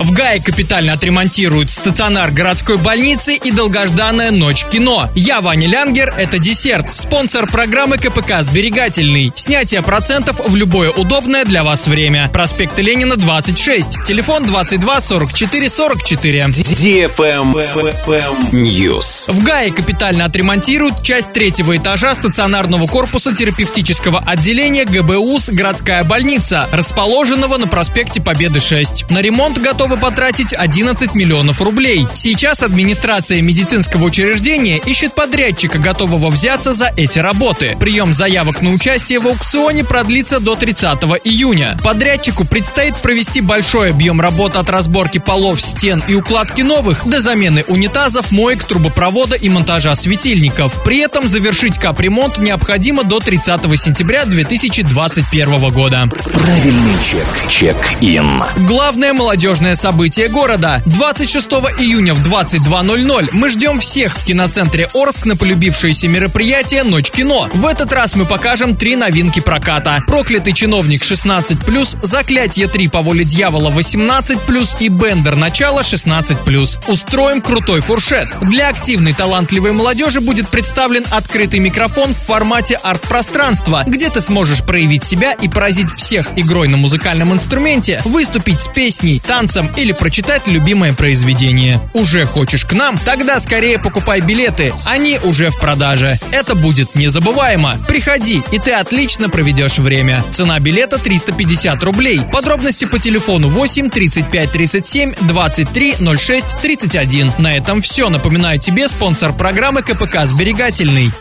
В ГАИ капитально отремонтируют стационар городской больницы и долгожданная ночь кино. Я Ваня Лянгер, это десерт, спонсор программы КПК «Сберегательный». Снятие процентов в любое удобное для вас время. Проспект Ленина, 26. Телефон 22 44 44. News. В ГАИ капитально отремонтируют часть третьего этажа стационарного корпуса терапевтического отделения ГБУС «Городская больница», расположенного на проспекте Победы 6. На ремонт готов готовы потратить 11 миллионов рублей. Сейчас администрация медицинского учреждения ищет подрядчика, готового взяться за эти работы. Прием заявок на участие в аукционе продлится до 30 июня. Подрядчику предстоит провести большой объем работ от разборки полов, стен и укладки новых до замены унитазов, моек, трубопровода и монтажа светильников. При этом завершить капремонт необходимо до 30 сентября 2021 года. Правильный чек. Чек-ин. Главное молодежное событие города. 26 июня в 22.00 мы ждем всех в киноцентре Орск на полюбившееся мероприятие «Ночь кино». В этот раз мы покажем три новинки проката. «Проклятый чиновник» 16+, «Заклятие 3 по воле дьявола» 18+, и «Бендер. Начало» 16+. Устроим крутой фуршет. Для активной талантливой молодежи будет представлен открытый микрофон в формате арт-пространства, где ты сможешь проявить себя и поразить всех игрой на музыкальном инструменте, выступить с песней, танцем или прочитать любимое произведение. Уже хочешь к нам? Тогда скорее покупай билеты, они уже в продаже. Это будет незабываемо. Приходи, и ты отлично проведешь время. Цена билета 350 рублей. Подробности по телефону 8 35 37 23 06 31. На этом все. Напоминаю тебе спонсор программы КПК «Сберегательный».